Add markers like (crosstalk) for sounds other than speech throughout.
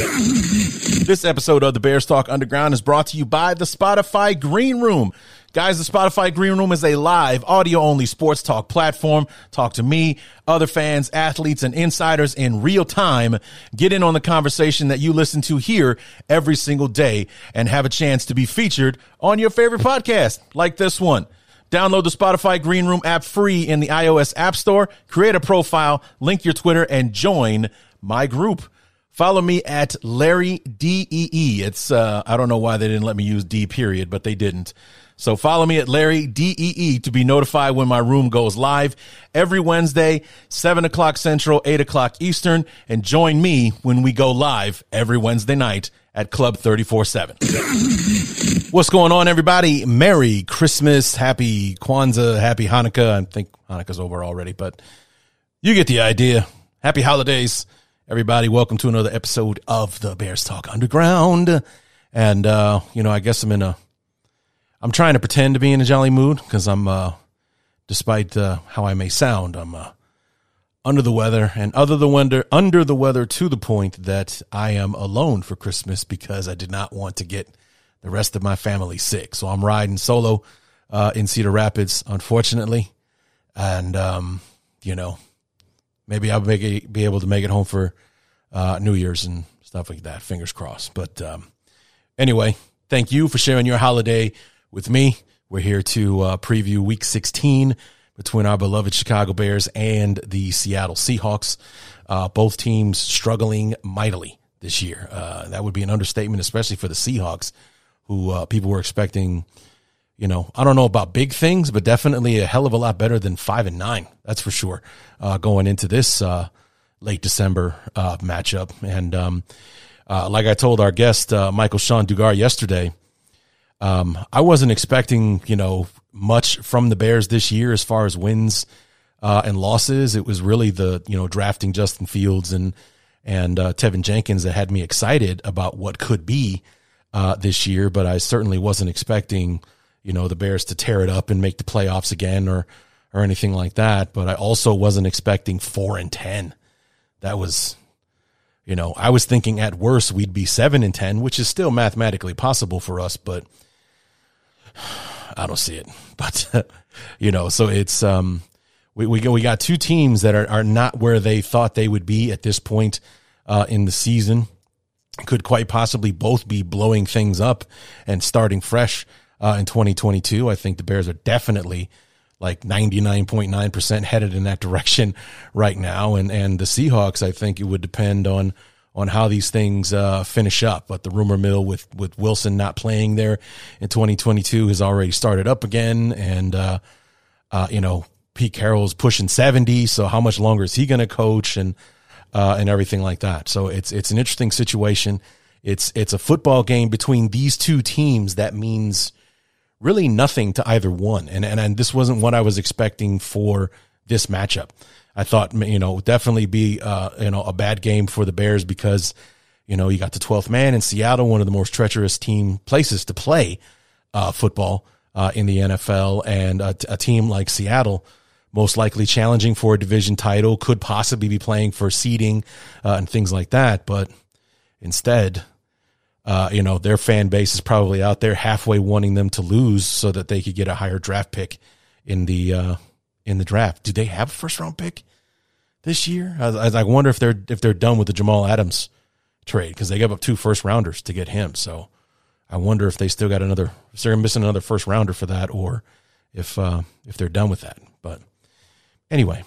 This episode of the Bears Talk Underground is brought to you by the Spotify Green Room. Guys, the Spotify Green Room is a live audio only sports talk platform. Talk to me, other fans, athletes, and insiders in real time. Get in on the conversation that you listen to here every single day and have a chance to be featured on your favorite podcast like this one. Download the Spotify Green Room app free in the iOS App Store, create a profile, link your Twitter, and join my group. Follow me at Larry DEE. It's, uh, I don't know why they didn't let me use D period, but they didn't. So follow me at Larry DEE to be notified when my room goes live every Wednesday, 7 o'clock Central, 8 o'clock Eastern, and join me when we go live every Wednesday night at Club 34 7. (coughs) What's going on, everybody? Merry Christmas, Happy Kwanzaa, Happy Hanukkah. I think Hanukkah's over already, but you get the idea. Happy holidays. Everybody, welcome to another episode of the Bears Talk Underground. And, uh, you know, I guess I'm in a, I'm trying to pretend to be in a jolly mood because I'm, uh, despite uh, how I may sound, I'm uh, under the weather and other the weather, under the weather to the point that I am alone for Christmas because I did not want to get the rest of my family sick. So I'm riding solo uh, in Cedar Rapids, unfortunately. And, um, you know, maybe I'll it, be able to make it home for uh, New Year's and stuff like that. Fingers crossed. But um, anyway, thank you for sharing your holiday with me. We're here to uh, preview Week 16 between our beloved Chicago Bears and the Seattle Seahawks. Uh, both teams struggling mightily this year. Uh, that would be an understatement, especially for the Seahawks, who uh, people were expecting you know, I don't know about big things, but definitely a hell of a lot better than five and nine. That's for sure. Uh, going into this uh, late December uh, matchup, and um, uh, like I told our guest uh, Michael-Shawn Dugar yesterday, um, I wasn't expecting you know much from the Bears this year as far as wins uh, and losses. It was really the you know drafting Justin Fields and and Teven Jenkins that had me excited about what could be this year, but I certainly wasn't expecting you know, the Bears to tear it up and make the playoffs again or or anything like that. But I also wasn't expecting four and ten. That was you know, I was thinking at worst we'd be seven and ten, which is still mathematically possible for us, but I don't see it. (laughs) But (laughs) you know, so it's um we we we got two teams that are are not where they thought they would be at this point uh, in the season. Could quite possibly both be blowing things up and starting fresh uh, in 2022. I think the Bears are definitely like 99.9% headed in that (laughs) direction right now. And, and the Seahawks, I think it would depend on, on how these things uh, finish up. But the rumor mill with, with Wilson not playing there in 2022 has already started up again. And, uh, uh, you know, Pete Carroll's pushing 70. So how much longer is he going to coach and, uh, and everything like that? So it's, it's an interesting situation. It's, it's a football game between these two teams that means really nothing to either one. And, and, and this wasn't what I was expecting for this matchup. I thought, you know, definitely be, uh, you know, a bad game for the Bears because, you know, you got the 12th man in Seattle, one of the most treacherous team places to play, uh, football, uh, in the NFL and a, a team like Seattle, most likely challenging for a division title, could possibly be playing for seeding, uh, and things like that. But instead, uh, you know, their fan base is probably out there halfway wanting them to lose so that they could get a higher draft pick in the uh, in the draft. Do they have a first round pick this year? I, I wonder if they're if they're done with the Jamal Adams trade because they gave up two first rounders to get him. So I wonder if they still got another. If they're missing another first rounder for that, or if uh, if they're done with that. But anyway,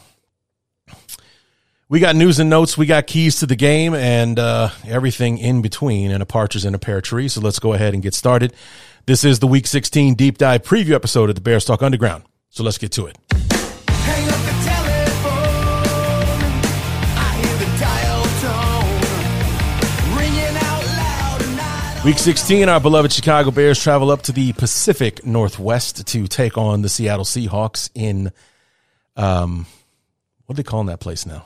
we got news and notes. We got keys to the game and uh, everything in between and a partridge in a pear tree. So let's go ahead and get started. This is the Week 16 deep dive preview episode of the Bears Talk Underground. So let's get to it. Hang up the telephone. I hear the dial tone. Week 16, our beloved Chicago Bears travel up to the Pacific Northwest to take on the Seattle Seahawks in, um, what are they calling that place now?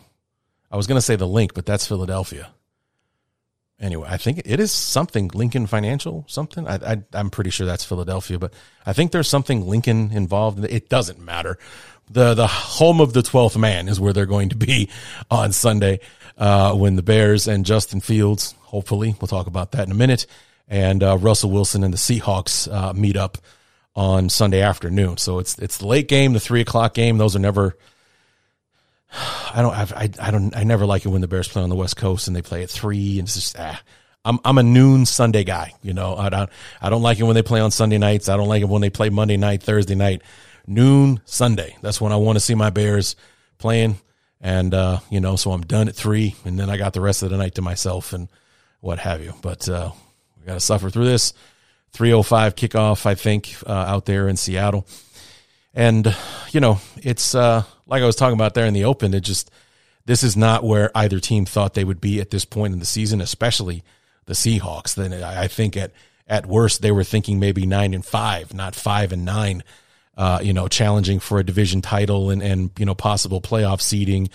I was going to say the Linc, but that's Philadelphia. Anyway, I think it is something Lincoln Financial, something. I, I, I'm pretty sure that's Philadelphia, but I think there's something Lincoln involved. It doesn't matter. The the home of the twelfth man is where they're going to be on Sunday uh, when the Bears and Justin Fields, hopefully, we'll talk about that in a minute, and uh, Russell Wilson and the Seahawks uh, meet up on Sunday afternoon. So it's it's the late game, the three o'clock game. Those are never. I don't. I've, I I don't. I never like it when the Bears play on the West Coast and they play at three, and it's just ah. I'm I'm a noon Sunday guy. You know, I don't I don't like it when they play on Sunday nights. I don't like it when they play Monday night, Thursday night, noon Sunday. That's when I want to see my Bears playing. And uh, you know, so I'm done at three, and then I got the rest of the night to myself and what have you. But uh, we got to suffer through this. 305 kickoff, I think, uh, out there in Seattle. And, you know, it's uh, like I was talking about there in the open. It just, this is not where either team thought they would be at this point in the season, especially the Seahawks. Then I think at, at worst, they were thinking maybe nine and five, not five and nine, uh, you know, challenging for a division title and, and, you know, possible playoff seeding,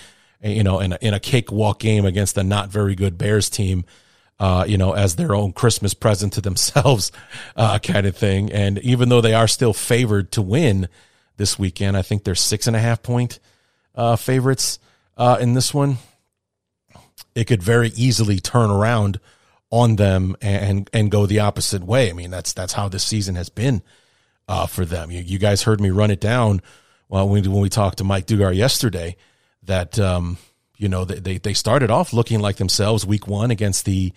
you know, in a, in a cakewalk game against a not very good Bears team uh, you know, as their own Christmas present to themselves, (laughs) uh, kind of thing. And even though they are still favored to win this weekend, I think they're six and a half point uh, favorites uh, in this one. It could very easily turn around on them and and go the opposite way. I mean, that's that's how this season has been uh, for them. You, you guys heard me run it down well, when, when we talked to Mike Dugar yesterday that um, you know they, they started off looking like themselves week one against the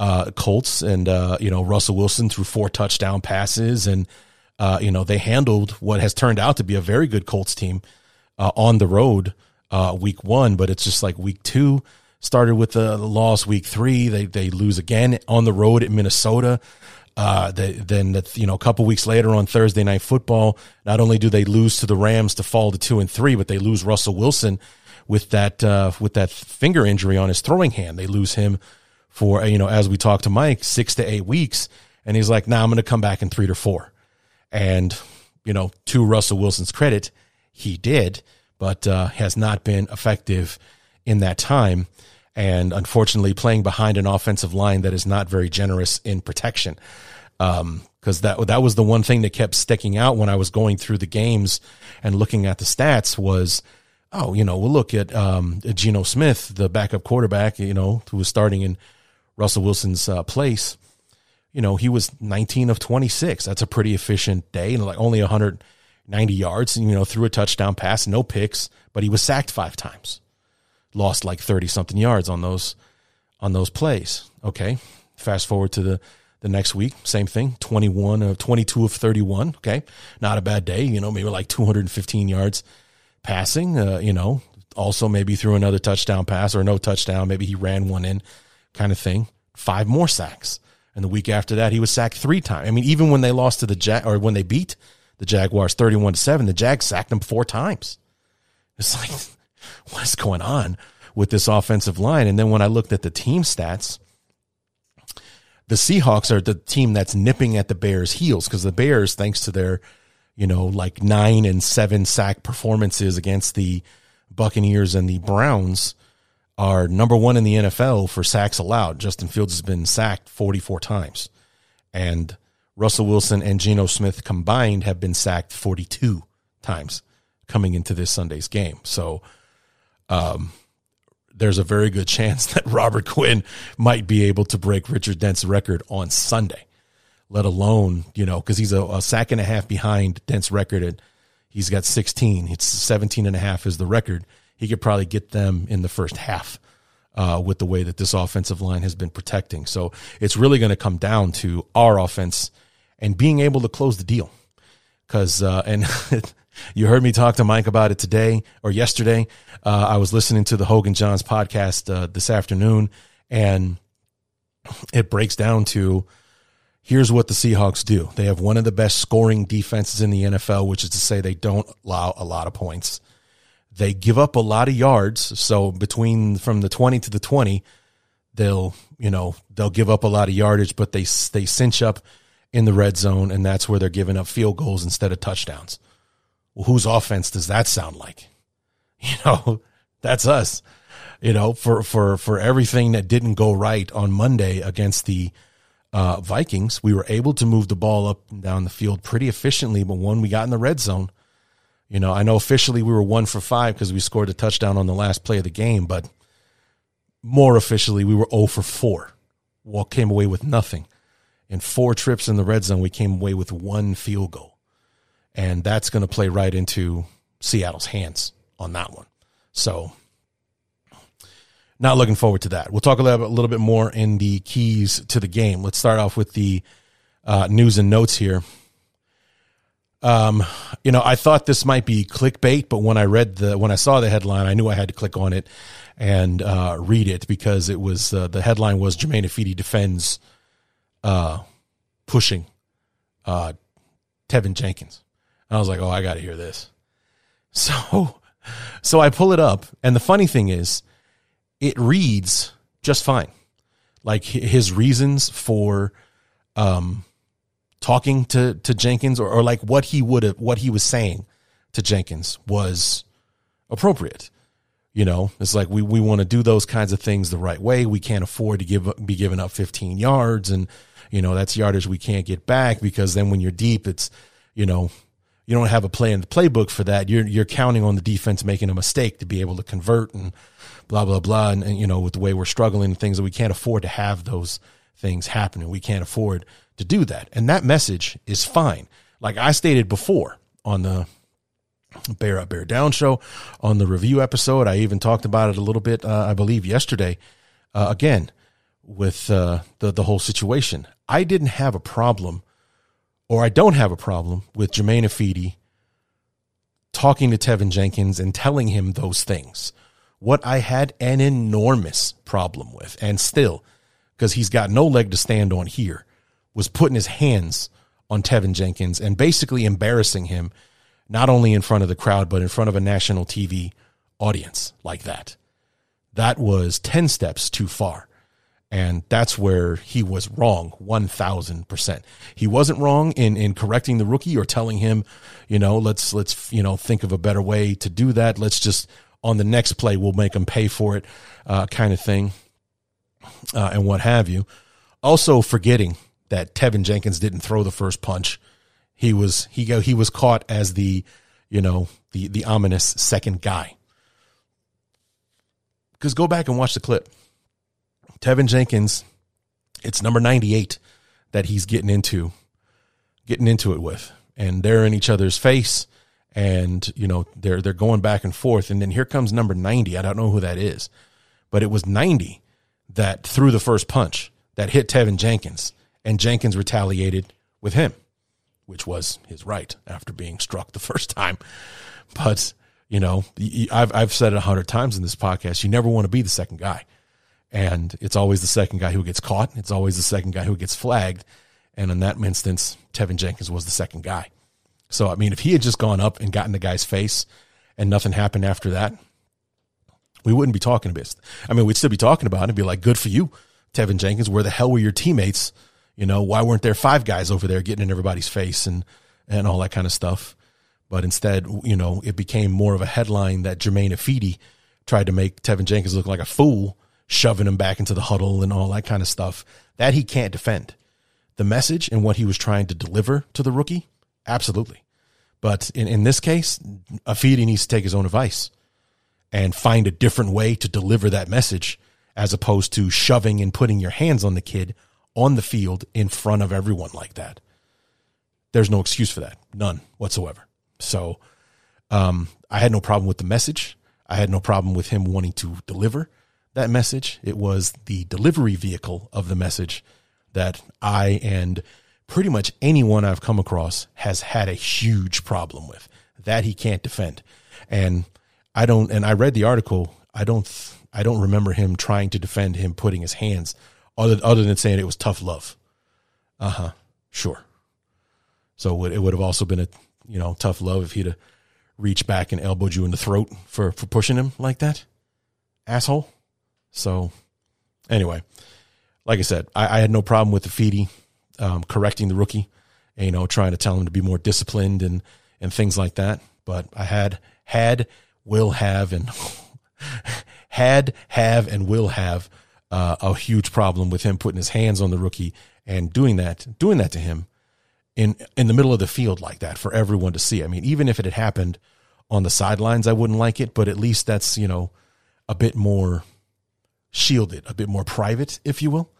uh, Colts and uh, you know Russell Wilson threw four touchdown passes, and uh, you know they handled what has turned out to be a very good Colts team uh, on the road uh, week one. But it's just like week two started with the loss. Week three they they lose again on the road at Minnesota. Uh, they, then you know a couple weeks later on Thursday night football, not only do they lose to the Rams to fall to two and three, but they lose Russell Wilson with that uh, with that finger injury on his throwing hand. They lose him for, you know, as we talked to Mike, six to eight weeks. And he's like, now nah, I'm going to come back in three to four. And, you know, to Russell Wilson's credit, he did, but uh, has not been effective in that time. And unfortunately, playing behind an offensive line that is not very generous in protection. Um, because that that was the one thing that kept sticking out when I was going through the games and looking at the stats was, oh, you know, we'll look at um, Geno Smith, the backup quarterback, you know, who was starting in Russell Wilson's uh, place, you know, he was 19 of 26. That's a pretty efficient day and like only 190 yards, and, you know, threw a touchdown pass, no picks, but he was sacked five times. Lost like 30 something yards on those on those plays. Okay. Fast forward to the the next week, same thing, 21 of 22 of 31. Okay. Not a bad day, you know, maybe like 215 yards passing, uh, you know, also maybe threw another touchdown pass or no touchdown. Maybe he ran one in kind of thing. Five more sacks. And the week after that, he was sacked three times. I mean, even when they lost to the Jag or when they beat the Jaguars 31 to 7, the Jags sacked him four times. It's like, (laughs) what is going on with this offensive line? And then when I looked at the team stats, the Seahawks are the team that's nipping at the Bears' heels because the Bears, thanks to their, you know, like nine and seven sack performances against the Buccaneers and the Browns, are number one in the NFL for sacks allowed. Justin Fields has been sacked 44 times. And Russell Wilson and Geno Smith combined have been sacked 42 times coming into this Sunday's game. So um, there's a very good (laughs) chance that Robert Quinn might be able to break Richard Dent's record on Sunday, let alone, you know, because he's a, a, sack and a half behind Dent's record. And he's got 16. It's 17 and a half is the record he could probably get them in the first half uh, with the way that this offensive line has been protecting. So it's really going to come down to our offense and being able to close the deal. Because, uh, and (laughs) you heard me talk to Mike about it today or yesterday. Uh, I was listening to the Hoge & Jahns podcast uh, this afternoon, and it breaks down to here's what the Seahawks do. They have one of the best scoring defenses in the NFL, which is to say they don't allow a lot of points. They give up a lot of yards. So between from the 20 to the 20, they'll you know they'll give up a lot of yardage, but they they cinch up in the red zone, and that's where they're giving up field goals instead of touchdowns. Well, whose offense does that sound like? (laughs) You know, that's us. You know, for for for everything that didn't go right on Monday against the uh, Vikings, we were able to move the ball up and down the field pretty efficiently. But when we got in the red zone, you know, I know officially we were one for five because we scored a touchdown on the last play of the game, but more officially, we were 0 for 4. Well, came away with nothing. In four trips in the red zone, we came away with one field goal. And that's going to play right into Seattle's hands on that one. So, not looking forward to that. We'll talk a little, bit, a little bit more in the keys to the game. Let's start off with the uh, news and notes here. Um, you know, I thought this might be clickbait, but when I read the when I saw the headline, I knew I had to click on it and uh, read it because it was uh, the headline was Germain Ifedi defends uh, pushing uh, Teven Jenkins. And I was like, oh, I got to hear this. (laughs) So, so I pull it up, and the funny thing is, it reads just fine. Like his reasons for um, talking to to Jenkins, or, or like what he would have, what he was saying to Jenkins was appropriate. You know, it's like we, we want to do those kinds of things the right way. We can't afford to give be giving up 15 yards, and you know that's yardage we can't get back because then when you're deep, it's you know you don't have a play in the playbook for that. You're you're counting on the defense making a mistake to be able to convert and blah blah blah. And, and you know with the way we're struggling and things that we can't afford to have those things happening. We can't afford to do that, and that message is fine. Like I stated before on the Bear Up, Bear Down show on the review episode. I even talked about it a little bit, uh, I believe, yesterday. Uh, again, with uh, the the whole situation, I didn't have a problem, or I don't have a problem with Germain Ifedi talking to Teven Jenkins and telling him those things. What I had an enormous problem with, and still, because he's got no leg to stand on here, was putting his hands on Teven Jenkins and basically embarrassing him not only in front of the crowd, but in front of a national TV audience like that. That was 10 steps too far. And that's where he was wrong 1000%. He wasn't wrong in, in correcting the rookie or telling him, you know, let's, let's, you know, think of a better way to do that. Let's just, on the next play, we'll make him pay for it, uh, kind of thing, uh, and what have you. Also forgetting that Teven Jenkins didn't throw the first punch he was he go he was caught as the you know the the ominous second guy. Because go back and watch the clip. Teven Jenkins, it's number ninety eight that he's getting into, getting into it with, and they're in each other's face, and you know they're they're going back and forth, and then here comes number ninety. I don't know who that is, but it was ninety that threw the first punch that hit Teven Jenkins, and Jenkins retaliated with him which was his right after being struck the (laughs) first time. But, you know, I've, I've said it a hundred times in this podcast. You never want to be the second guy. And it's always the second guy who gets caught. It's always the second guy who gets flagged. And in that instance, Teven Jenkins was the second guy. So, I mean, if he had just gone up and gotten the guy's face and nothing happened after that, we wouldn't be talking about. I mean, we'd still be talking about it and be like, good for you, Teven Jenkins. Where the hell were your teammates you know, why weren't there five guys over there getting in everybody's face and, and all that kind of stuff? But instead, you know, it became more of a headline that Germain Ifedi tried to make Teven Jenkins look like a fool, shoving him back into the huddle and all that kind of stuff. That he can't defend. The message and what he was trying to deliver to the rookie, absolutely. But in, in this case, Ifedi needs to take his own advice and find a different way to deliver that message as opposed to shoving and putting your hands on the kid on the field in front of everyone like that. There's no excuse for that, none whatsoever. So um, I had no problem with the message. I had no problem with him wanting to deliver that message. It was the delivery vehicle of the message that I and pretty much anyone I've come across has had a huge problem with that he can't defend. And I don't, and I read the article. I don't, I don't remember him trying to defend him putting his hands other other than saying it was tough love. Uh huh. Sure. So it would have also been a you know tough love if he'd have reached back and elbowed you in the throat for for pushing him like that, asshole. So anyway, like I said, I, I had no problem with Ifedi um, correcting the rookie, you know, trying to tell him to be more disciplined and and things like that. But I had had will have and (laughs) had have and will have uh, a huge problem with him putting his hands on the rookie and doing that doing that to him in in the middle of the field like that for everyone to see. I mean, even if it had happened on the sidelines, I wouldn't like it, but at least that's you know a bit more shielded, a bit more private, if you will,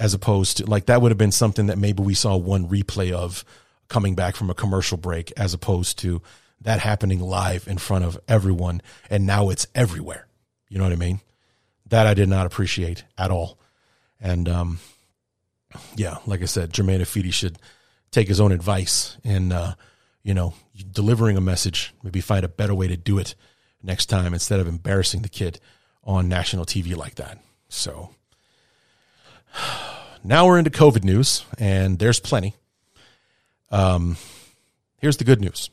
as opposed to like that would have been something that maybe we saw one replay of coming back from a commercial break, as opposed to that happening live in front of everyone, and now it's everywhere. You know what I mean? That I did not appreciate at all, and um, yeah, like I said, Germain Ifedi should take his own advice and uh, you know delivering a message. Maybe find a better way to do it next time instead of embarrassing the kid on national TV like that. So (sighs) now we're into COVID news, and there's plenty. Um, here's the good news.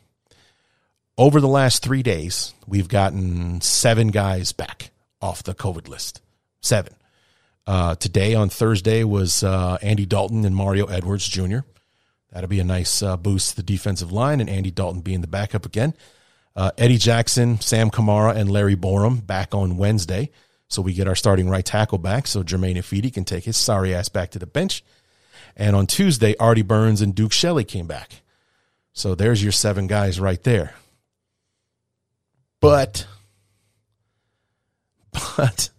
Over the last three days, we've gotten seven guys back off the COVID list. Seven. Uh, today on Thursday was uh, Andy Dalton and Mario Edwards Jr. That'll be a nice uh, boost to the defensive line, and Andy Dalton being the backup again. Uh, Eddie Jackson, Sam Kamara, and Larry Borom back on Wednesday. So we get our starting right tackle back so Germain Ifedi can take his sorry ass back to the bench. And on Tuesday, Artie Burns and Duke Shelley came back. So there's your seven guys right there. But, but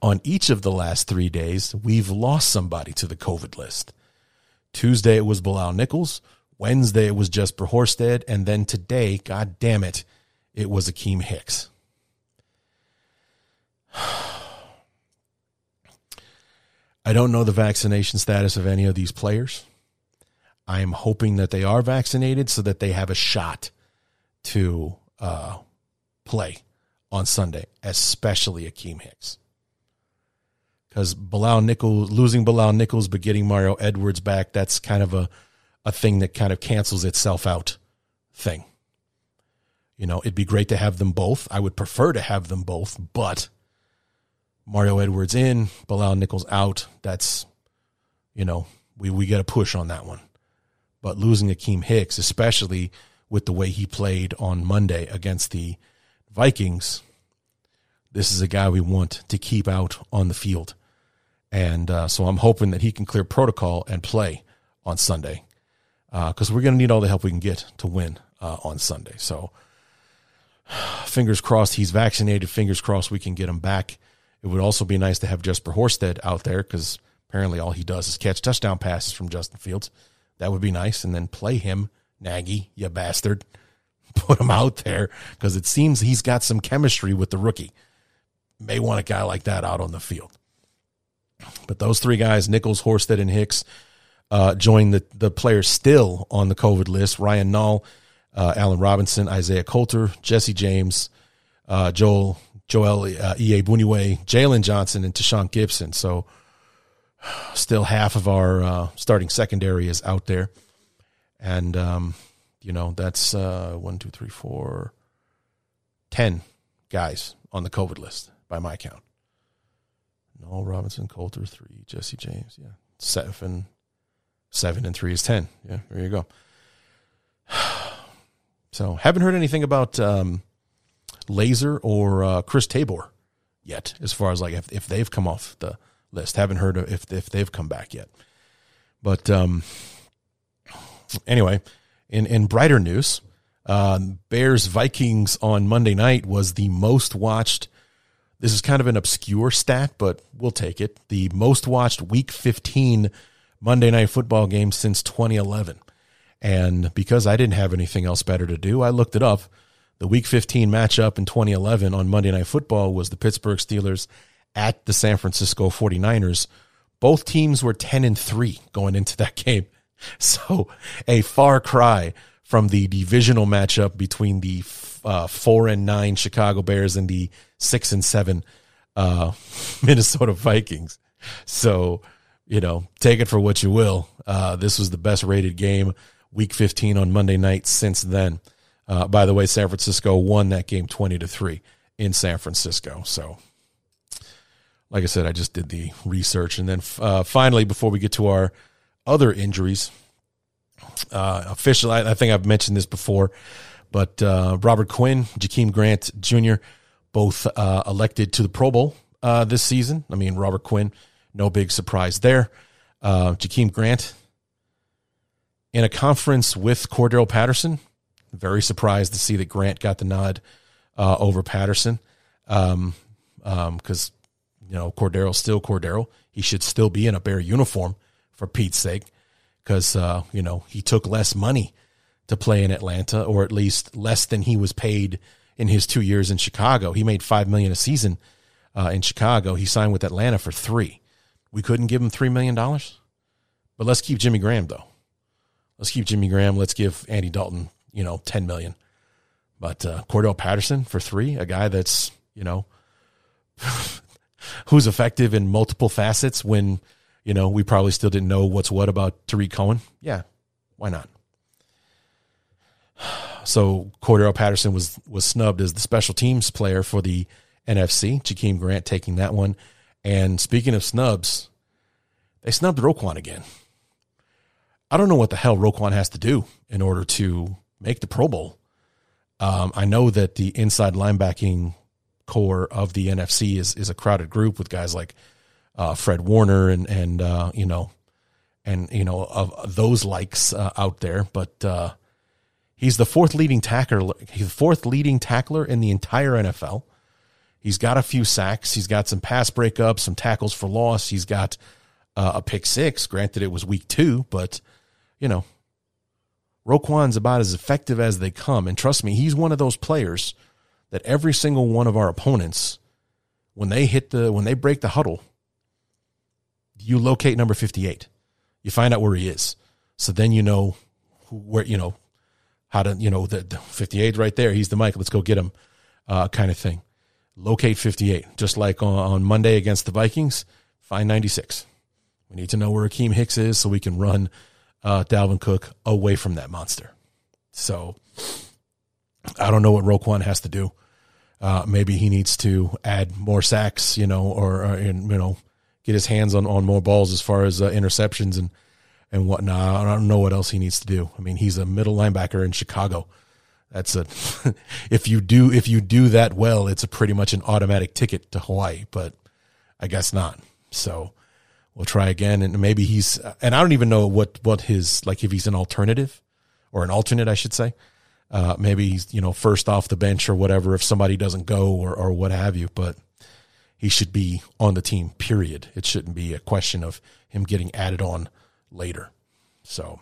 on each of the last three days, we've lost somebody to the COVID list. Tuesday, it was Bilal Nichols. Wednesday, it was Jesper Horsted. And then today, God damn it, it was Akiem Hicks. (sighs) I don't know the vaccination status of any of these players. I am hoping that they are vaccinated so that they have a shot to uh, play on Sunday, especially Akiem Hicks. Because Bilal Nichols, losing Bilal Nichols but getting Mario Edwards back, that's kind of a, a thing that kind of cancels itself out thing. You know, it'd be great to have them both. I would prefer to have them both, but Mario Edwards in, Bilal Nichols out. That's, you know, we, we get a push on that one. But losing Akiem Hicks, especially with the way he played on Monday against the Vikings, this is a guy we want to keep out on the field. And uh, so I'm hoping that he can clear protocol and play on Sunday because uh, we're going to need all the help we can get to win uh, on Sunday. So (sighs) fingers crossed he's vaccinated. Fingers crossed we can get him back. It would also be nice to have Jesper Horsted out there because apparently all he does is catch touchdown passes from Justin Fields. That would be nice. And then play him, Nagy, you bastard. (laughs) Put him out there because it seems he's got some chemistry with the rookie. May want a guy like that out on the field. But those three guys, Nichols, Horsted, and Hicks, uh, joined the, the players still on the COVID list. Ryan Nall, uh, Allen Robinson, Isaiah Coulter, Jesse James, uh, Joel Joel uh, Iyiegbuniwe, Jaylon Johnson, and Tashaun Gipson. So still half of our uh, starting secondary is out there. And, um, you know, that's uh, one, two, three, four, ten guys on the COVID list by my count. Nall Robinson, Coulter, three, Jesse James, yeah. Seven, seven and three is ten. Yeah, there you go. (sighs) So haven't heard anything about um, Lazor or uh, Chris Tabor yet, as far as like if, if they've come off the list. Haven't heard if if they've come back yet. But um, anyway, in in brighter news, um, Bears Vikings on Monday night was the most watched. This is kind of an obscure stat, but we'll take it. The most watched Week 15 Monday Night Football game since 2011. And because I didn't have anything else better to do, I looked it up. The Week 15 matchup in 2011 on Monday Night Football was the Pittsburgh Steelers at the San Francisco 49ers. Both teams were 10 and 3 going into that (laughs) game. (laughs) So a far cry from the divisional matchup between the uh, 4 and 9 Chicago Bears and the 6 and 7 uh, (laughs) Minnesota Vikings. So, you know, take it for what you will. Uh, this was the best rated game, week 15 on Monday night since then. Uh, by the way, San Francisco won that game 20 to 3 in San Francisco. So like I said, I just did the research. And then uh, finally, before we get to our other injuries, uh, official, I, I, think I've mentioned this before, but uh, Robert Quinn, Jakeem Grant Jr., both uh, elected to the Pro Bowl uh, this season. I mean, Robert Quinn, no big surprise there. Uh, Jakeem Grant in a conference with Cordarrelle Patterson. Very surprised to see that Grant got the nod uh, over Patterson. Um, because um, you know Cordarrelle's still Cordarrelle. He should still be in a Bear uniform for Pete's sake, because uh, you know he took less money to play in Atlanta, or at least less than he was paid in his two years in Chicago. He made five million a season uh, in Chicago. He signed with Atlanta for three. We couldn't give him three million dollars, but let's keep Jimmy Graham though. Let's keep Jimmy Graham. Let's give Andy Dalton, you know, ten million. But uh, Cordarrelle Patterson for three, a guy that's you know (laughs) who's effective in multiple facets when you know we probably still didn't know what's what about Tarik Cohen. Yeah, why not? So Cordarrelle Patterson was was snubbed as the special teams player for the NFC. Jakeem Grant taking that one. And speaking of snubs, they snubbed Roquan again. I don't know what the hell Roquan has to do in order to make the Pro Bowl. Um, I know that the inside linebacking core of the NFC is is a crowded group with guys like uh, Fred Warner and and uh, you know and you know of those likes uh, out there, but uh, he's the fourth leading tackler. He's the fourth leading tackler in the entire NFL. He's got a few sacks. He's got some pass breakups, some tackles for loss. He's got uh, a pick six. Granted, it was week two, but you know, Roquan's about as effective as they come. And trust me, he's one of those players that every single one of our opponents, when they hit the when they break the huddle, you locate number fifty eight. You find out where he is. So then you know where you know how to you know the, the 58 right there. He's the Mike. Let's go get him, uh, kind of thing locate 58, just like on, on Monday against the Vikings, find 96. We need to know where Akiem Hicks is so we can run uh, Dalvin Cook away from that monster. So I don't know what Roquan has to do. Uh, maybe he needs to add more sacks, you know, or, or you know, get his hands on, on more balls as far as uh, interceptions and and whatnot. I don't know what else he needs to do. I mean, he's a middle linebacker in Chicago. That's a (laughs) if you do if you do that well, it's a pretty much an automatic ticket to Hawaii, but I guess not. So we'll try again and maybe he's and I don't even know what what his like if he's an alternative or an alternate, I should say. Uh, maybe he's, you know, first off the bench or whatever if somebody doesn't go or or what have you, but he should be on the team, period. It shouldn't be a question of him getting added on later. So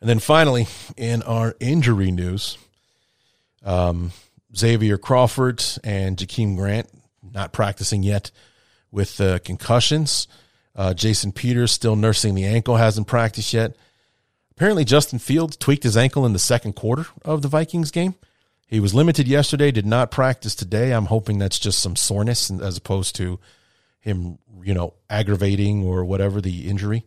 and then finally, in our injury news, um, Xavier Crawford and Jakeem Grant not practicing yet with uh, concussions. Uh, Jason Peters still nursing the ankle, hasn't practiced yet. Apparently, Justin Fields tweaked his ankle in the second quarter of the Vikings game. He was limited yesterday, did not practice today. I'm hoping that's just some soreness as opposed to him, you know, aggravating or whatever the injury.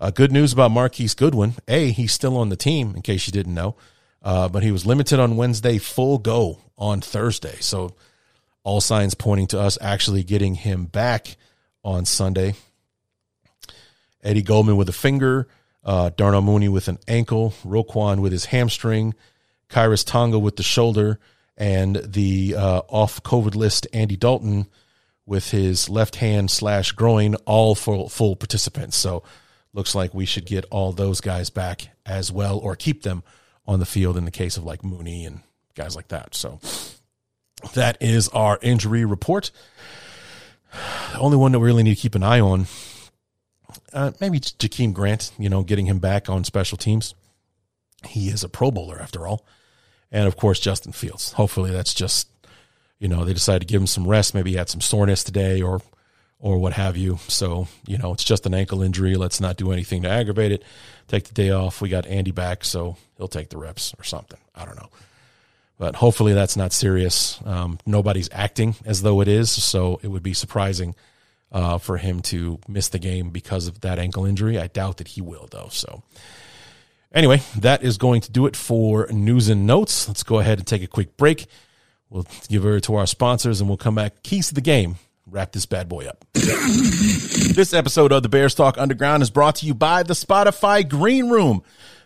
Uh, good news about Marquise Goodwin. A, he's still on the team, in case you didn't know. Uh, but he was limited on Wednesday, full go on Thursday. So all signs pointing to us actually getting him back on Sunday. Eddie Goldman with a finger, uh, Mooney with an ankle, Roquan with his hamstring, Khyiris Tonga with the shoulder, and the uh, off COVID list Andy Dalton with his left hand slash groin, all full full participants. So looks like we should get all those guys back as well or keep them on the field in the case of like Mooney and guys like that. So that is our injury report. The only one that we really need to keep an eye on, uh, maybe Jakeem Grant, you know, getting him back on special teams. He is a Pro Bowler after all. And of course, Justin Fields. Hopefully that's just, you know, they decided to give him some rest. Maybe he had some soreness today or or what have you. So, you know, it's just an ankle injury. Let's not do anything to aggravate it. Take the day off. We got Andy back, so he'll take the reps or something. I don't know. But hopefully that's not serious. Um, nobody's acting as though it is, so it would be surprising uh, for him to miss the game because of that ankle injury. I doubt that he will, though. So, anyway, that is going to do it for news and notes. Let's go ahead and take a quick break. We'll give it to our sponsors and we'll come back. Keys to the game wrap this bad boy up. this episode of the Bears Talk Underground is brought to you by the Spotify Green Room.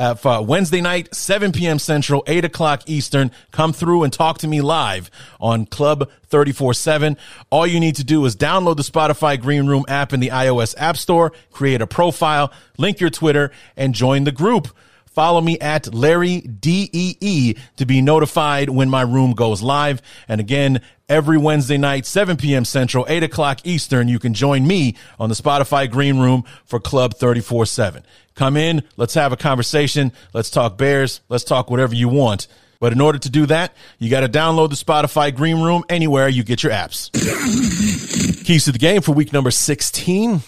uh, for Wednesday night, 7 p.m. Central, 8 o'clock Eastern. Come through and talk to me live on Club 34 7. All you need to do is download the Spotify Green Room app in the iOS App Store, create a profile, link your Twitter, and join the group. Follow me at Larry DEE to be notified when my room goes live. And again, every Wednesday night, 7 p.m. Central, 8 o'clock Eastern, you can join me on the Spotify Green Room for Club 34 7. Come in, let's have a conversation, let's talk Bears, let's talk whatever you want. But in order to do that, you got to download the Spotify Green Room anywhere you get your apps. (coughs) Keys to the game for week number 16.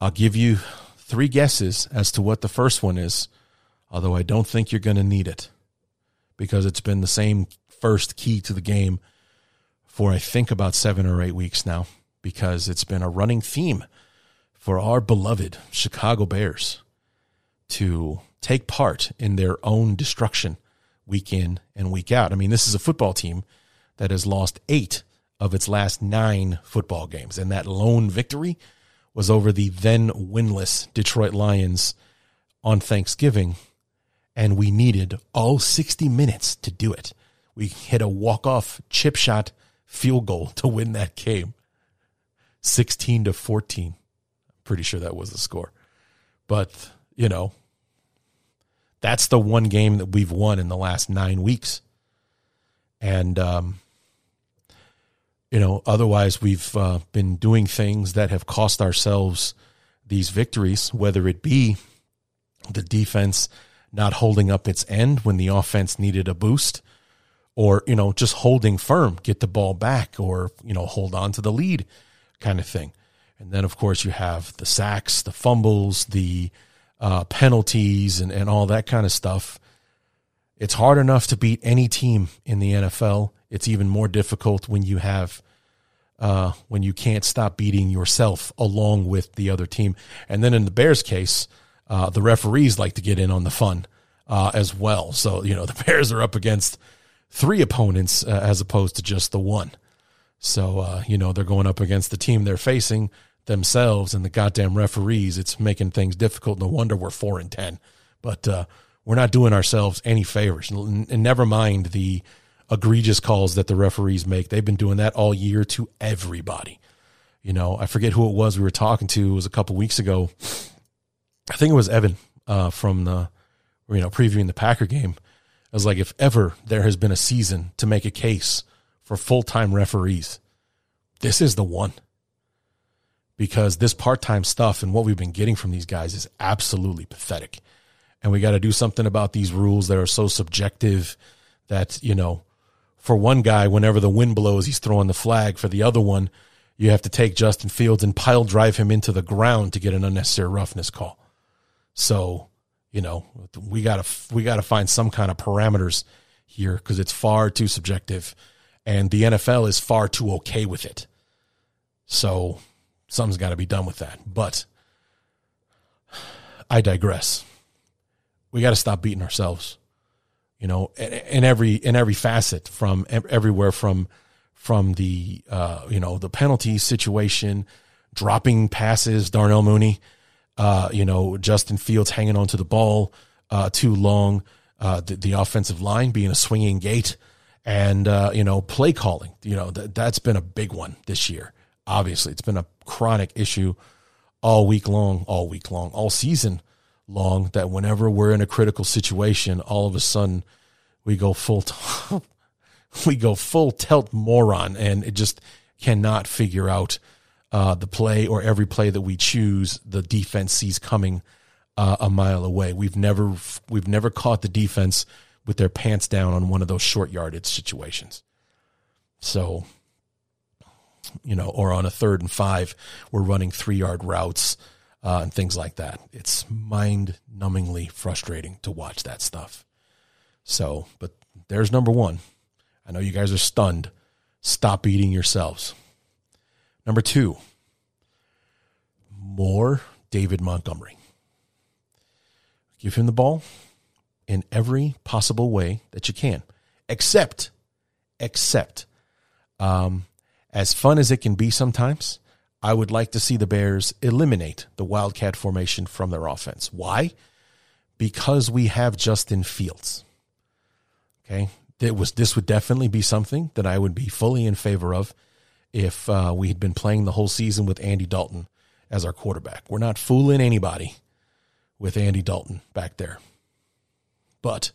I'll give you three guesses as to what the first one is, although I don't think you're going to need it because it's been the same first key to the game for I think about seven or eight weeks now because it's been a running theme for our beloved Chicago Bears to take part in their own destruction week in and week out. I mean, this is a football team that has lost eight of its last nine football games, and that lone victory was over the then winless Detroit Lions on Thanksgiving, and we needed all 60 minutes to do it. We hit a walk-off chip shot field goal to win that game. 16 to 14. Pretty sure that was the score. But, you know, that's the one game that we've won in the last 9 weeks. And um you know, otherwise we've uh, been doing things that have cost ourselves these victories, whether it be the defense not holding up its end when the offense needed a boost, or, you know, just holding firm, get the ball back, or, you know, hold on to the lead kind of thing. And then, of course, you have the sacks, the fumbles, the uh, penalties, and, and all that kind of stuff. It's hard enough to beat any team in the NFL. It's even more difficult when you have uh, when you can't stop beating yourself along with the other team. And then in the Bears case, uh, the referees like to get in on the fun uh, as well. So you know (laughs) the Bears are up against three opponents uh, as opposed to just the one. So uh, you know they're going up against the team they're facing themselves and the goddamn referees. It's making things difficult. No wonder we're four and ten. But uh, we're not doing ourselves any favors. And never mind the egregious calls that the referees make. They've been doing that all year to everybody. You know, I forget who it was we were talking to. It was a couple weeks ago. I think it was Evan uh, from the, you know, previewing the Packer game. I was like, if ever there has been a season to make a case for full time referees, this is the one. Because this part time stuff and what we've been getting from these guys is absolutely pathetic. And we got to do something about these rules that are so subjective that, you know, for one guy, whenever the wind blows, he's throwing the flag. For the other one, you have to take Justin Fields and pile drive him into the ground to get an unnecessary roughness call. So, you know, we gotta we gotta find some kind of parameters here because it's far too subjective, and the NFL is far too okay with it. So, something's got to be done with that. But I digress. We got to stop beating ourselves you know, in every in every facet from everywhere from from the uh, you know the penalty situation, dropping passes, Darnell Mooney, uh, you know, Justin Fields hanging onto the ball uh, too long, uh, the, the, offensive line being a swinging gate, and uh, you know, play calling. You know, that that's been a big one this year. Obviously, it's been a chronic issue all week long, all week long, all season long that whenever we're in a critical situation, all of a sudden we go full, (laughs) we go full tilt moron and it just cannot figure out uh, the play or every play that we choose, the defense sees coming uh, a mile away. We've never, we've never caught the defense with their pants down on one of those short yardage situations. So, you know, or on a third and five, we're running three yard routes uh, and things like that. It's mind numbingly frustrating to watch that stuff. So, but there's number one. I know you guys are stunned. Stop eating yourselves. Number two, more David Montgomery. Give him the ball in every possible way that you can, except, except, um, as fun as it can be sometimes, I would like to see the Bears eliminate the Wildcat formation from their offense. Why? Because we have Justin Fields. Okay. It was, this would definitely be something that I would be fully in favor of if uh, we had been playing the whole season with Andy Dalton as our quarterback. We're not fooling anybody with Andy Dalton back there. But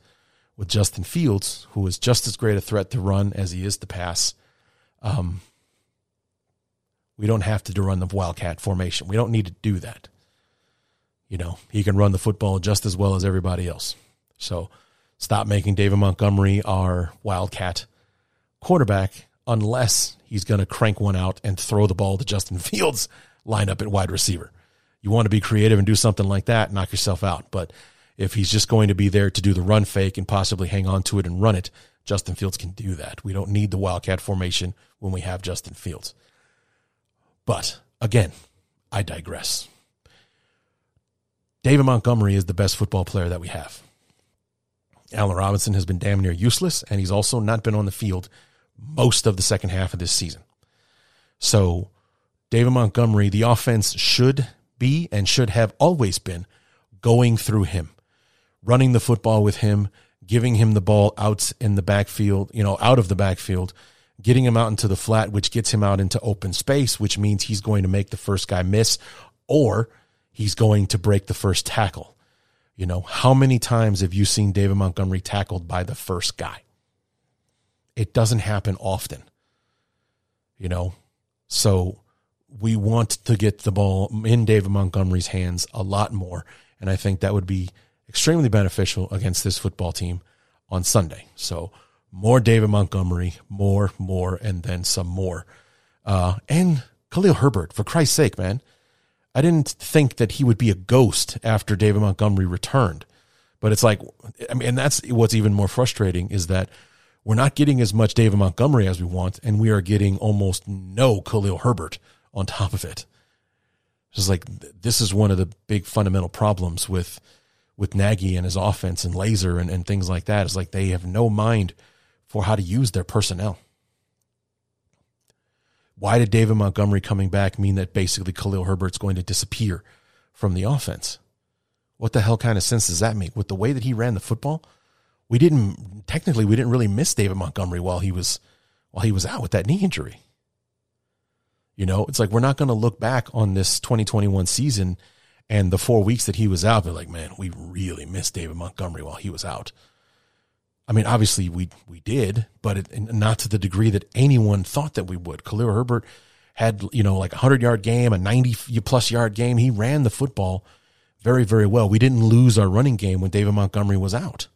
with Justin Fields, who is just as great a threat to run as he is to pass, um, we don't have to run the Wildcat formation. We don't need to do that. You know, he can run the football just as well as everybody else. So stop making David Montgomery our Wildcat quarterback unless he's going to crank one out and throw the ball to Justin (laughs) Fields, lineup at wide receiver. You want to be creative and do something like that, knock yourself out. But if he's just going to be there to do the run fake and possibly hang on to it and run it, Justin Fields can do that. We don't need the Wildcat formation when we have Justin Fields. But again, I digress. David Montgomery is the best football player that we have. Allen Robinson has been damn near useless, and he's also not been on the field most of the second half of this season. So, David Montgomery, the offense should be and should have always been going through him running the football with him, giving him the ball out in the backfield, you know, out of the backfield, getting him out into the flat, which gets him out into open space, which means he's going to make the first guy miss or he's going to break the first tackle. You know, how many times have you seen David Montgomery tackled by the first guy? It doesn't happen often. You know, so we want to get the ball in David Montgomery's hands a lot more. And I think that would be extremely beneficial against this football team on Sunday. So more David Montgomery, more, more, and then some more. Uh, and Khalil Herbert, for Christ's sake, man. I didn't think that he would be a ghost after David Montgomery returned. But it's like, I mean, and that's what's even more frustrating is that we're not getting as much David Montgomery as we want, and we are getting almost no Khalil Herbert on top of it. It's like this is one of the big fundamental problems with with Nagy and his offense and Lazor and, and things like that. It's like they have no mind for how to use their personnel. Why did David Montgomery coming back mean that basically Khalil Herbert's going to disappear from the offense? What the hell kind of sense does that make? With the way that he ran the football, we didn't technically we didn't really miss David Montgomery while he was while he was out with that knee injury. You know, it's like we're not going to look back on this 2021 season and the four weeks that he was out, they're like, man, we really missed David Montgomery while he was out. I mean, obviously we we did, but it, not to the degree that anyone thought that we would. Khalil Herbert had you know like a hundred yard game, a ninety plus yard game. He ran the football very very well. We didn't lose our running game when David Montgomery was out,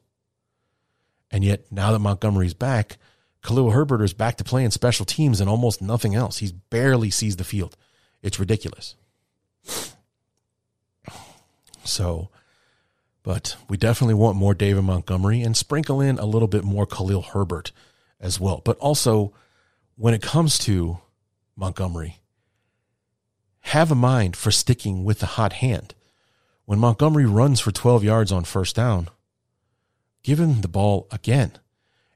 and yet now that Montgomery's back, Khalil Herbert is back to playing special teams and almost nothing else. He's barely sees the field. It's ridiculous. So, but we definitely want more David Montgomery and sprinkle in a little bit more Khalil Herbert as well. But also, when it comes to Montgomery, have a mind for sticking with the hot hand. When Montgomery runs for 12 yards on first down, give him the ball again.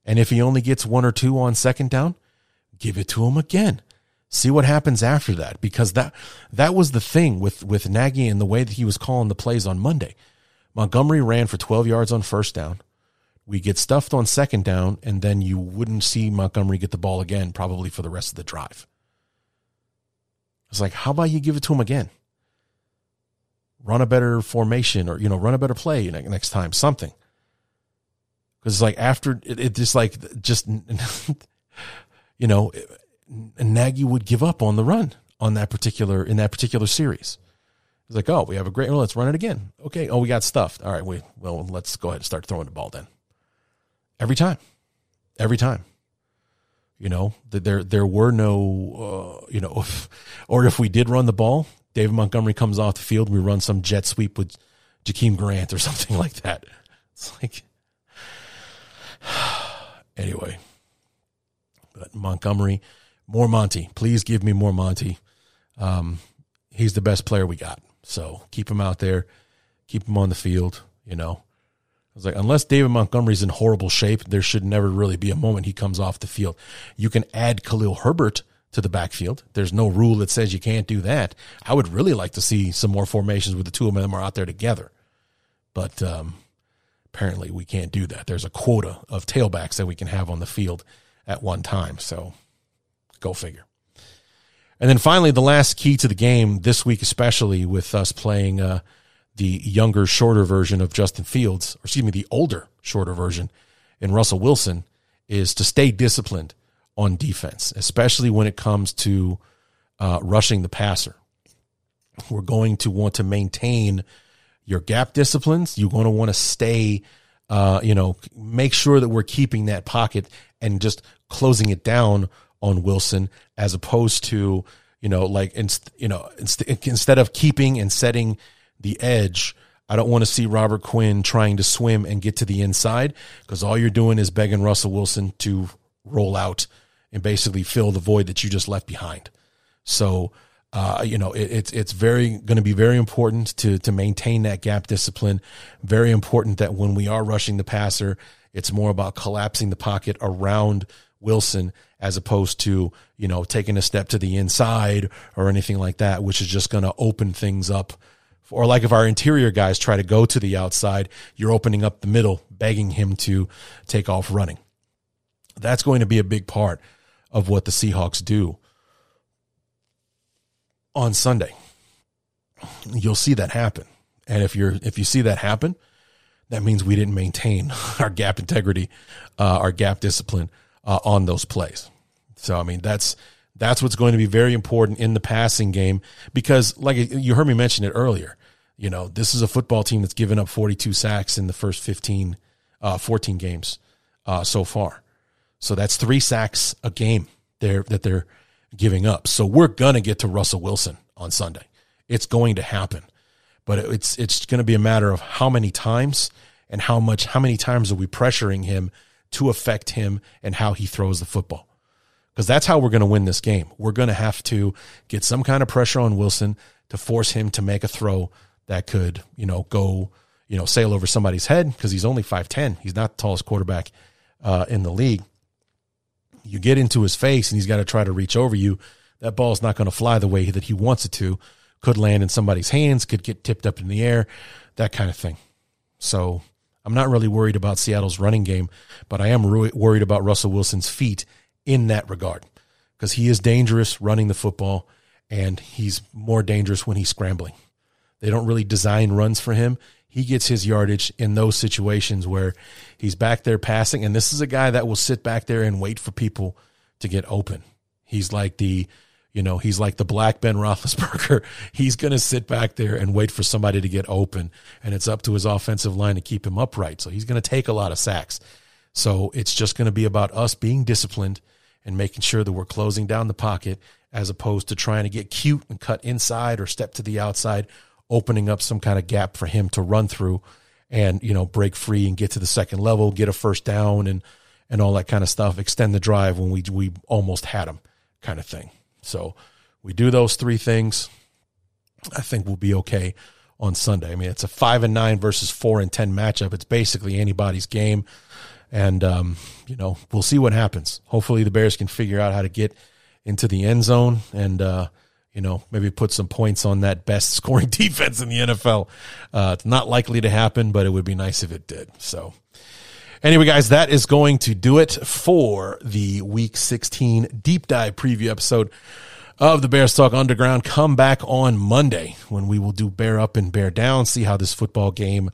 And if he only gets one or two on second down, give it to him again. See what happens after that because that that was the thing with with Nagy and the way that he was calling the plays on Monday. Montgomery ran for 12 yards on first down. We get stuffed on second down, and then you wouldn't see Montgomery get the ball again, probably for the rest of the drive. It's like, how about you give it to him again? Run a better formation, or you know, run a better play next time, something. Because it's like after it, it just like just (laughs) you know Nagy would give up on the run on that particular in that particular series. He's like, "Oh, we have a great. Well, let's run it again. Okay. Oh, we got stuffed. All right. We well, let's go ahead and start throwing the ball then. Every time, every time. You know, there there were no, uh, you know, if, (laughs) or if we did run the ball, David Montgomery comes off the field, we run some jet sweep with Jakeem Grant or (laughs) something like that. It's like, (sighs) anyway. But Montgomery, more Monty. Please give me more Monty. Um, he's the best player we got. So keep him out there, keep him on the field. You know, I was like, unless David Montgomery's in horrible shape, there should never really be a moment he comes off the field. You can add Khalil Herbert to the backfield. There's no rule that says you can't do that. I would really like to see some more formations with the two of them are out there together. But um, apparently we can't do that. There's a quota of tailbacks that we can have on the field at one time. So go figure. And then finally, the last key to the game this week, especially with us playing uh, the younger, shorter version of Justin Fields, or excuse me, the older, shorter version in Russell Wilson, is to stay disciplined on defense, especially when it comes to uh, rushing the passer. We're going to want to maintain your gap disciplines. You're going to want to stay, uh, you know, make sure that we're keeping that pocket and just closing it down on Wilson as opposed to, you know, like, inst- you know, inst- instead of keeping and setting the edge, I don't want to see Robert Quinn trying to swim and get to the inside because all you're doing is begging Russell Wilson to roll out and basically fill the void that you just left behind. So, uh, you know, it, it's it's very going to be very important to to maintain that gap discipline. Very important that when we are rushing the passer, it's more about collapsing the pocket around Wilson as opposed to, you know, taking a step to the inside or anything like that, which is just going to open things up. Or like if our interior guys try to go to the outside, you're opening up the middle, begging him to take off running. That's going to be a big part of what the Seahawks do on Sunday. You'll see that happen. And if you're if you see that happen, that means we didn't maintain (laughs) our gap integrity, uh, our gap discipline uh, on those plays. So I mean that's that's what's going to be very important in the passing game because like you heard me mention it earlier, you know, this is a football team that's given up 42 sacks in the first 15 uh, 14 games uh, so far. So that's 3 sacks a game there that they're giving up. So we're going to get to Russell Wilson on Sunday. It's going to happen. But it's it's going to be a matter of how many times and how much how many times are we pressuring him to affect him and how he throws the football. Because that's how we're going to win this game. We're going to have to get some kind of pressure on Wilson to force him to make a throw that could, you know, go, you know, sail over somebody's head because he's only 5'10. He's not the tallest quarterback uh, in the league. You get into his face and he's got to try to reach over you. That ball's not going to fly the way that he wants it to. Could land in somebody's hands, could get tipped up in the air, that kind of thing. So I'm not really worried about Seattle's running game, but I am worried about Russell Wilson's feet in that regard because he is dangerous running the football and he's more dangerous when he's scrambling. They don't really design runs for him. He gets his yardage in those situations where he's back there passing. And this is a guy that will sit back there and wait for people to get open. He's like the you know, he's like the black Ben Roethlisberger. (laughs) He's going to sit back there and wait for somebody to get open, and it's up to his offensive line to keep him upright. So he's going to take a lot of sacks. So it's just going to be about us being disciplined and making sure that we're closing down the pocket as opposed to trying to get cute and cut inside or step to the outside, opening up some kind of gap for him to run through and, you know, break free and get to the second level, get a first down and, and all that kind of stuff, extend the drive when we, we almost had him kind of thing. So we do those three things. I think we'll be okay on Sunday. I mean, it's a five and nine versus four and ten matchup. It's basically anybody's game, and um, you know we'll see what happens. Hopefully, the Bears can figure out how to get into the end zone and uh, you know maybe put some points on that best (laughs) scoring defense in the NFL. Uh, it's not likely to happen, but it would be nice if it did. So. Anyway, guys, that is going to do it for the week 16 deep dive preview episode of the Bears Talk Underground. Come back on Monday when we will do bear up and bear down, see how this football game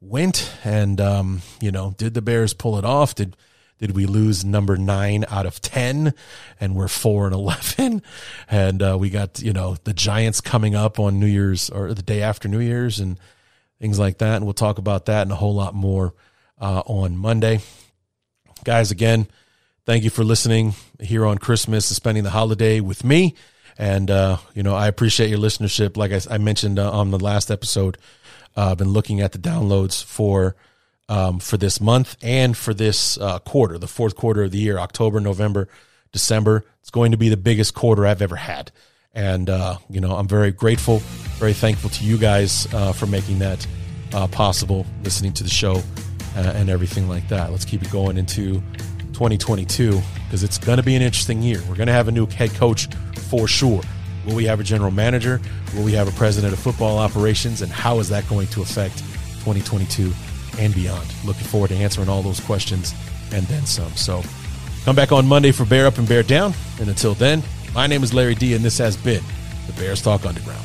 went. And, um, you know, did the Bears pull it off? Did, did we lose number nine out of 10 and we're four and (laughs) 11? And, uh, we got, you know, the Giants coming up on New Year's or the day after New Year's and things like that. And we'll talk about that and a whole lot more uh, on Monday. Guys, again, thank you for listening here on Christmas and spending the holiday with me And, uh, you know, I appreciate your listenership. Like I, I mentioned uh, on the last episode, uh, I've been looking at the downloads for, um, for this month and for this uh, quarter, the fourth quarter of the year, October, November, December. It's going to be the biggest quarter I've ever had. And, uh, you know, I'm very grateful, very thankful to you guys uh, for making that uh, possible, listening to the show uh, and everything like that. Let's keep it going into 2022 because it's going to be an interesting year. We're going to have a new head coach for sure. Will we have a general manager? Will we have a president of football operations? And how is that going to affect 2022 and beyond? Looking forward to answering all those questions and then some. So come back on Monday for Bear Up and Bear Down. And until then, my name is Larry D, and this has been the Bears Talk Underground.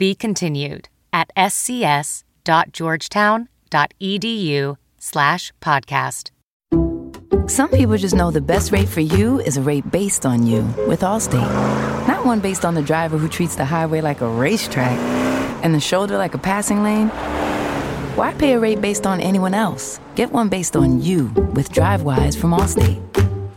be continued at scs.georgetown.edu slash podcast. Some people just know the best rate for you is a rate based on you with Allstate. Not one based on the driver who treats the highway like a racetrack and the shoulder like a passing lane. Why pay a rate based on anyone else? Get one based on you with DriveWise from Allstate.